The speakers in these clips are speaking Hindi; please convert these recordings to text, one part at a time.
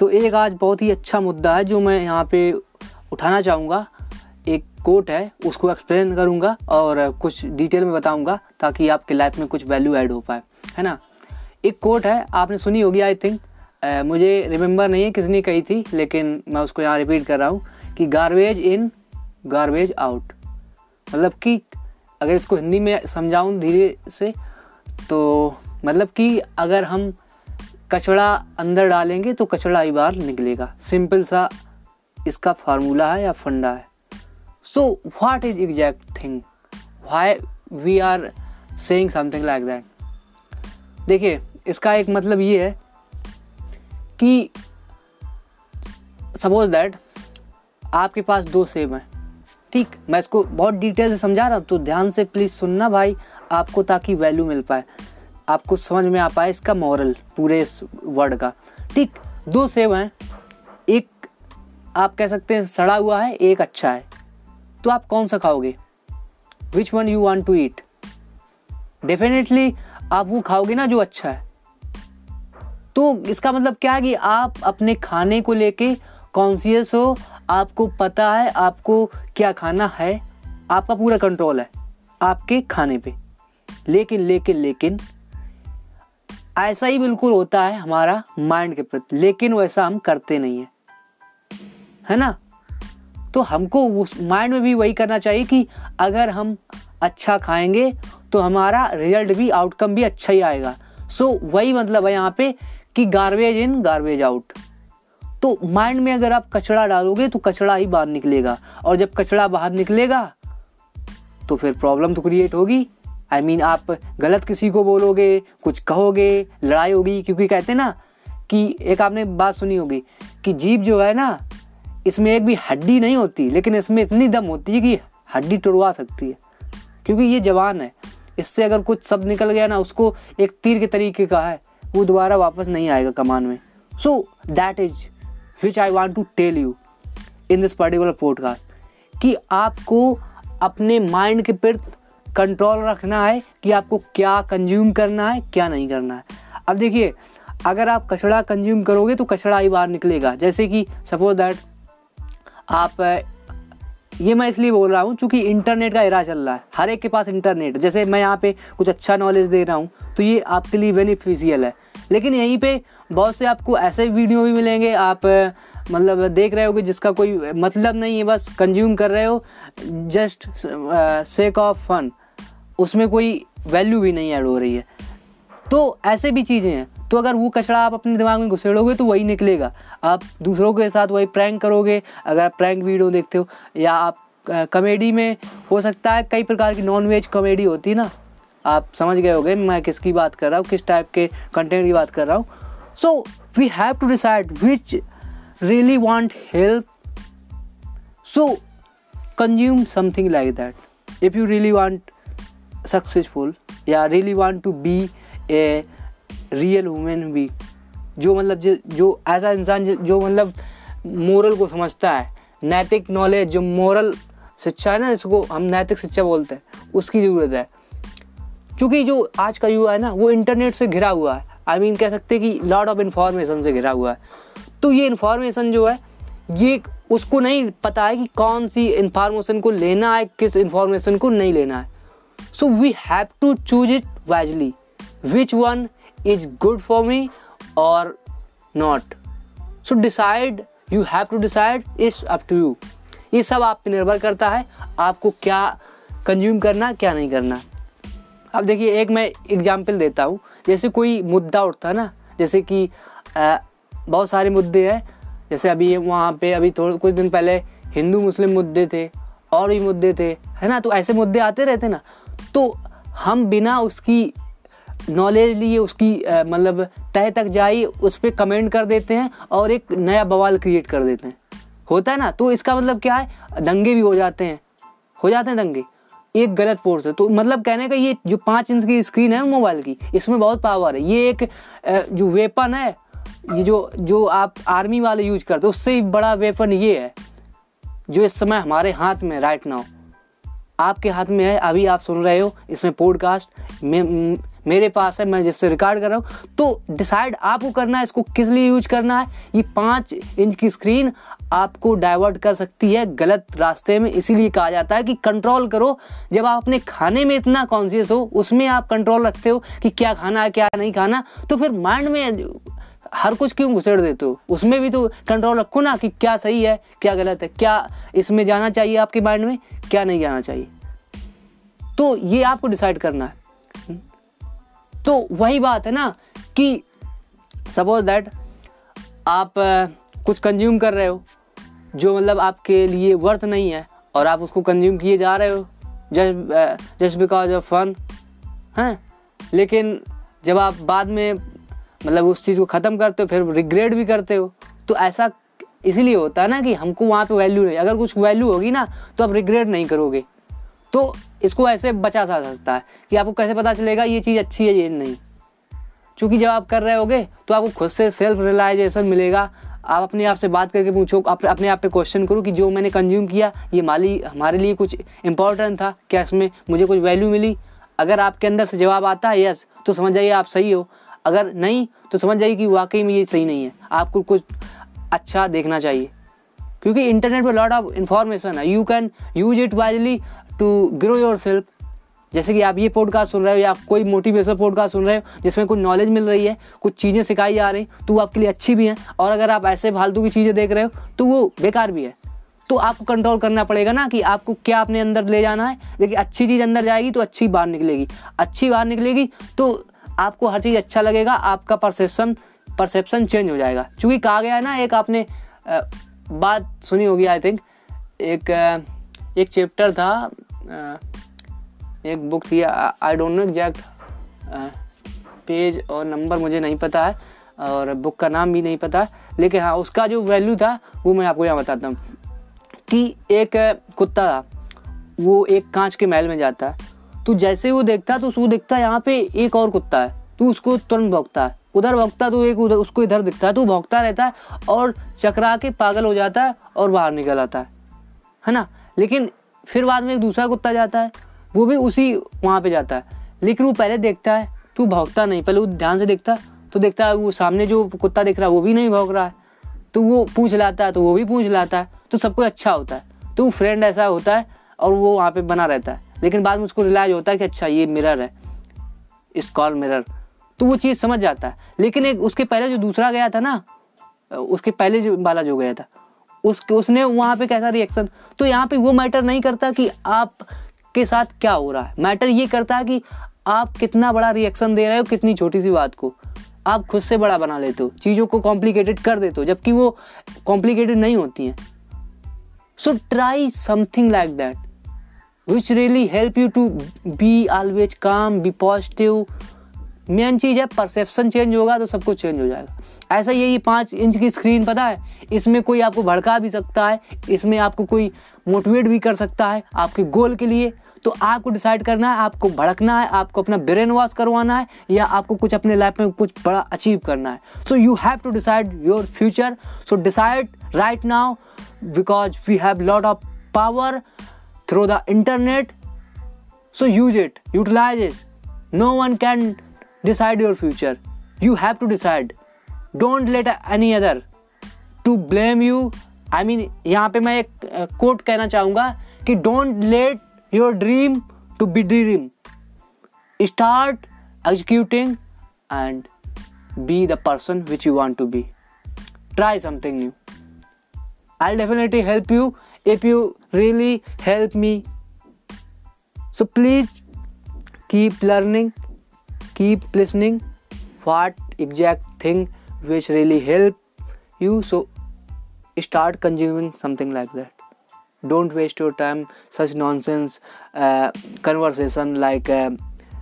तो एक आज बहुत ही अच्छा मुद्दा है जो मैं यहाँ पे उठाना चाहूँगा। एक कोट है, उसको एक्सप्लेन करूँगा और कुछ डिटेल में बताऊँगा ताकि आपके लाइफ में कुछ वैल्यू ऐड हो पाए, है ना? एक कोट है, आपने सुनी होगी आई थिंक मुझे रिमेम्बर नहीं है किसने कही थी, लेकिन मैं उसको यहाँ रिपीट कर रहा हूँ कि गार्बेज इन गार्बेज आउट मतलब कि अगर इसको हिंदी में समझाऊँ धीरे से तो मतलब कि अगर हम कचड़ा अंदर डालेंगे तो कचड़ा ही बाहर निकलेगा। सिंपल सा इसका फार्मूला है या फंडा है। So what is exact thing why we are saying something like that देखिए, इसका एक मतलब ये है कि सपोज़ दैट आपके पास दो सेब हैं, ठीक? मैं इसको बहुत डिटेल से समझा रहा हूँ तो ध्यान से प्लीज़ सुनना भाई आपको ताकि वैल्यू मिल पाए। आपको समझ में आ पाए इसका मॉरल पूरे इस वर्ड का। ठीक, दो सेब हैं। एक, आप कह सकते हैं सड़ा हुआ है, एक अच्छा है। तो आप कौन सा खाओगे? Which one you want to eat definitely आप वो खाओगे ना जो अच्छा है। तो इसका मतलब क्या है कि आप अपने खाने को लेके कॉन्सियस हो, आपको पता है आपको क्या खाना है, आपका पूरा कंट्रोल है, आपके खाने पे। लेकिन लेकिन लेकिन ऐसा ही बिल्कुल होता है हमारा माइंड के प्रति लेकिन वैसा हम करते नहीं है। है ना? तो हमको उस माइंड में भी वही करना चाहिए कि अगर हम अच्छा खाएँगे तो हमारा रिज़ल्ट भी आउटकम भी अच्छा ही आएगा। सो so, वही मतलब है यहाँ पे कि गार्बेज इन गार्बेज आउट तो माइंड में अगर आप कचड़ा डालोगे तो कचड़ा ही बाहर निकलेगा। और जब कचड़ा बाहर निकलेगा तो फिर प्रॉब्लम तो क्रिएट होगी। आई I मीन mean, आप गलत किसी को बोलोगे कुछ कहोगे लड़ाई होगी क्योंकि कहते ना कि एक आपने बात सुनी होगी कि जीप जो है ना इसमें एक भी हड्डी नहीं होती लेकिन इसमें इतनी दम होती है कि हड्डी तोड़वा सकती है। क्योंकि ये जवान है। इससे अगर कुछ सब निकल गया ना उसको एक तीर के तरीके का है वो दोबारा वापस नहीं आएगा कमान में। So that is which I want to tell you in this particular podcast कि आपको अपने माइंड के प्रति कंट्रोल रखना है कि आपको क्या कंज्यूम करना है, क्या नहीं करना है। अब देखिए, अगर आप कचड़ा कंज्यूम करोगे तो कचड़ा ही बाहर निकलेगा। जैसे कि सपोज़ दैट आप, ये मैं इसलिए बोल रहा हूँ क्योंकि इंटरनेट का एरा चल रहा है। हर एक के पास इंटरनेट जैसे मैं यहाँ पे कुछ अच्छा नॉलेज दे रहा हूँ तो ये आपके लिए बेनिफिशियल है। लेकिन यहीं पे बहुत से आपको ऐसे वीडियो भी मिलेंगे। आप मतलब देख रहे हो जिसका कोई मतलब नहीं है, बस कंज्यूम कर रहे हो। जस्ट सेक ऑफ़ फन उसमें कोई वैल्यू भी नहीं ऐड हो रही है। तो ऐसे भी चीज़ें हैं। तो अगर वो कचरा आप अपने दिमाग में घुसेड़ोगे तो वही निकलेगा। आप दूसरों के साथ वही प्रैंक करोगे, अगर आप प्रैंक वीडियो देखते हो, या आप कॉमेडी में हो सकता है कई प्रकार की नॉन वेज कॉमेडी होती है ना। आप समझ गए होगे, मैं किसकी बात कर रहा हूँ, किस टाइप के कंटेंट की बात कर रहा हूँ। So we have to decide which really want help so consume something like that if you really want successful या really want to be a real women भी जो मतलब जो जो ऐसा इंसान जो मतलब मोरल को समझता है नैतिक नॉलेज जो मोरल शिक्षा है ना इसको हम नैतिक शिक्षा बोलते हैं उसकी ज़रूरत है। क्योंकि जो आज का युवा है ना वो इंटरनेट से घिरा हुआ है। आई I मीन mean, कह सकते हैं कि लॉट ऑफ़ इन्फॉर्मेशन से घिरा हुआ है। तो ये इन्फॉर्मेशन जो है ये उसको नहीं पता है कि कौन सी इन्फॉर्मेशन को लेना है किस इन्फॉर्मेशन को नहीं लेना है। So we have to choose it wisely which one is good for me और not so decide you have to decide is up to you ये सब आप पे निर्भर करता है आपको क्या कंज्यूम करना क्या नहीं करना अब देखिए एक मैं एग्ज़ाम्पल देता हूँ। जैसे कोई मुद्दा उठता है ना जैसे कि आ, बहुत सारे मुद्दे हैं जैसे अभी वहाँ पे, अभी थोड़े, कुछ दिन पहले हिंदू मुस्लिम मुद्दे थे, और भी मुद्दे थे, है ना? तो ऐसे मुद्दे आते रहते ना तो हम बिना उसकी नॉलेज लिए, उसकी मतलब तय तक जाई, उस पर कमेंट कर देते हैं और एक नया बवाल क्रिएट कर देते हैं। होता है ना? तो इसका मतलब क्या है? दंगे भी हो जाते हैं। हो जाते हैं दंगे। एक गलत पोर्स है। तो मतलब कहने का ये जो पाँच इंच की स्क्रीन है मोबाइल की, इसमें बहुत पावर है। ये एक जो वेपन है ये जो जो आप आर्मी वाले यूज़ करते हो, उससे बड़ा वेपन ये है, जो इस समय हमारे हाथ में राइट नाउ आपके हाथ में है, अभी आप सुन रहे हो इसमें पॉडकास्ट में, मेरे पास है, मैं जिससे रिकॉर्ड कर रहा हूँ। तो डिसाइड आपको करना है, इसको किस लिए यूज़ करना है? ये पाँच इंच की स्क्रीन आपको डाइवर्ट कर सकती है गलत रास्ते में। इसीलिए कहा जाता है कि कंट्रोल करो। जब आप अपने खाने में इतना कॉन्शियस हो, उसमें आप कंट्रोल रखते हो कि क्या खाना है, क्या नहीं खाना तो फिर माइंड में हर कुछ क्यों घुसेड़ देते हो उसमें भी तो कंट्रोल रखो ना कि क्या सही है, क्या गलत है, क्या इसमें जाना चाहिए आपके माइंड में, क्या नहीं जाना चाहिए। तो ये आपको डिसाइड करना है। तो वही बात है ना कि सपोज़ दैट आप कुछ कंज्यूम कर रहे हो, जो मतलब आपके लिए वर्थ नहीं है, और आप उसको कंज्यूम किए जा रहे हो just just because of fun हैं? लेकिन जब आप बाद में मतलब उस चीज़ को ख़त्म करते हो, फिर रिग्रेट भी करते हो। तो ऐसा इसीलिए होता है ना कि हमको वहाँ पे वैल्यू नहीं, अगर कुछ वैल्यू होगी ना तो आप रिग्रेट नहीं करोगे। तो इसको ऐसे बचा जा सकता है कि आपको कैसे पता चलेगा ये चीज़ अच्छी है, ये नहीं। क्योंकि जब आप कर रहे होगे तो आपको खुद से सेल्फ रियलाइजेशन मिलेगा। आप अपने आप से बात करके पूछो, आप अपने आप पे क्वेश्चन करो कि जो मैंने कंज्यूम किया, ये माली, हमारे लिए कुछ इंपॉर्टेंट था, क्या इसमें मुझे कुछ वैल्यू मिली? अगर आपके अंदर से जवाब आता है यस तो समझ जाइए आप सही हो। अगर नहीं तो समझ जाइए कि वाकई में ये सही नहीं है। आपको कुछ अच्छा देखना चाहिए। क्योंकि इंटरनेट पर लॉट ऑफ़ इंफॉर्मेशन है। You can use it wisely to grow yourself जैसे कि आप ये पॉडकास्ट सुन रहे हो या आप कोई मोटिवेशनल पॉडकास्ट सुन रहे हो, जिसमें कुछ नॉलेज मिल रही है, कुछ चीज़ें सिखाई जा रही हैं तो वो आपके लिए अच्छी भी हैं। और अगर आप ऐसे फालतू की चीज़ें देख रहे हो तो वो बेकार भी है। तो आपको कंट्रोल करना पड़ेगा ना कि आपको क्या अपने अंदर ले जाना है। देखिए, अच्छी चीज़ अंदर जाएगी तो अच्छी बाहर निकलेगी। अच्छी बाहर निकलेगी तो आपको हर चीज़ अच्छा लगेगा, आपका परसेप्शन परसेप्शन चेंज हो जाएगा। क्योंकि कहा गया है ना, एक आपने बात सुनी होगी आई थिंक एक एक चैप्टर था एक बुक थी I don't know exact page और नंबर मुझे नहीं पता है, और बुक का नाम भी नहीं पता लेकिन हाँ उसका जो वैल्यू था, वो मैं आपको यहाँ बताता हूँ, कि एक, कुत्ता था, वो एक कांच के महल में जाता है तो जैसे वो देखता है तो उसको देखता यहाँ पे एक और कुत्ता है। तो उसको तुरंत भोगता है। उधर भोगता तो एक उधर, उसको इधर दिखता है तो भोगता रहता है और चकरा के पागल हो जाता है और बाहर निकल आता है। है ना? लेकिन फिर बाद में एक दूसरा कुत्ता जाता है, वो भी उसी वहाँ पे जाता है। लेकिन वो पहले देखता है तो भोगता नहीं। पहले वो ध्यान से देखता है तो देखता है, वो सामने जो कुत्ता देख रहा है, वो भी नहीं भोग रहा है। तो वो पूछ लाता है तो वो भी पूछ लाता है तो सब कुछ अच्छा होता है। तो फ्रेंड ऐसा होता है और वो वहाँ पे बना रहता है। लेकिन बाद में उसको रिलाइज होता है कि अच्छा ये मिरर है। इस कॉल मिरर तो वो चीज़ समझ जाता है। लेकिन एक उसके पहले जो दूसरा गया था ना, उसके पहले जो वाला जो गया था उसके उसने वहाँ पे कैसा रिएक्शन तो यहाँ पे वो मैटर नहीं करता कि आप के साथ क्या हो रहा है। मैटर ये करता है कि आप कितना बड़ा रिएक्शन दे रहे हो कितनी छोटी सी बात को। आप खुद से बड़ा बना लेते हो, चीज़ों को कॉम्प्लिकेटेड कर देते हो, जबकि वो कॉम्प्लिकेटेड नहीं होती हैं। So try something like that which really help you to be always calm be positive main चीज़ है परसेप्शन चेंज होगा तो सब कुछ चेंज हो जाएगा। ऐसा यही पाँच इंच की स्क्रीन पता है? इसमें कोई आपको भड़का भी सकता है, इसमें आपको कोई मोटिवेट भी कर सकता है आपके गोल के लिए। तो आपको डिसाइड करना है, आपको भड़कना है, आपको अपना ब्रेन वॉश करवाना है, या आपको कुछ अपने लाइफ में कुछ बड़ा अचीव करना है। So you have to decide your future so decide right now because we have lot of power through the internet so use it utilize it no one can decide your future you have to decide don't let any other to blame you I mean यहाँ पे मैं एक कोट कहना चाहूँगा कि don't let your dream to be dream start executing and be the person which you want to be try something new I definitely help you if you really help me. So please keep learning, keep listening what exact thing which really help you. So start consuming something like that. Don't waste your time such nonsense uh, conversation like uh,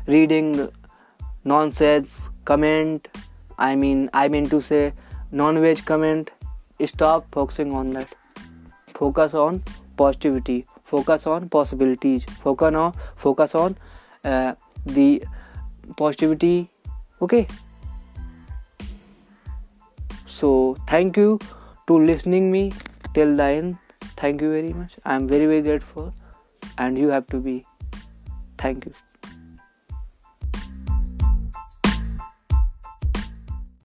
reading nonsense comment. I mean I mean to say non-veg comment. Stop focusing on that focus on positivity focus on possibilities focus on focus on uh, the positivity okay? So thank you to listening me till the end. Thank you very much. I am very very grateful and you have to be. Thank you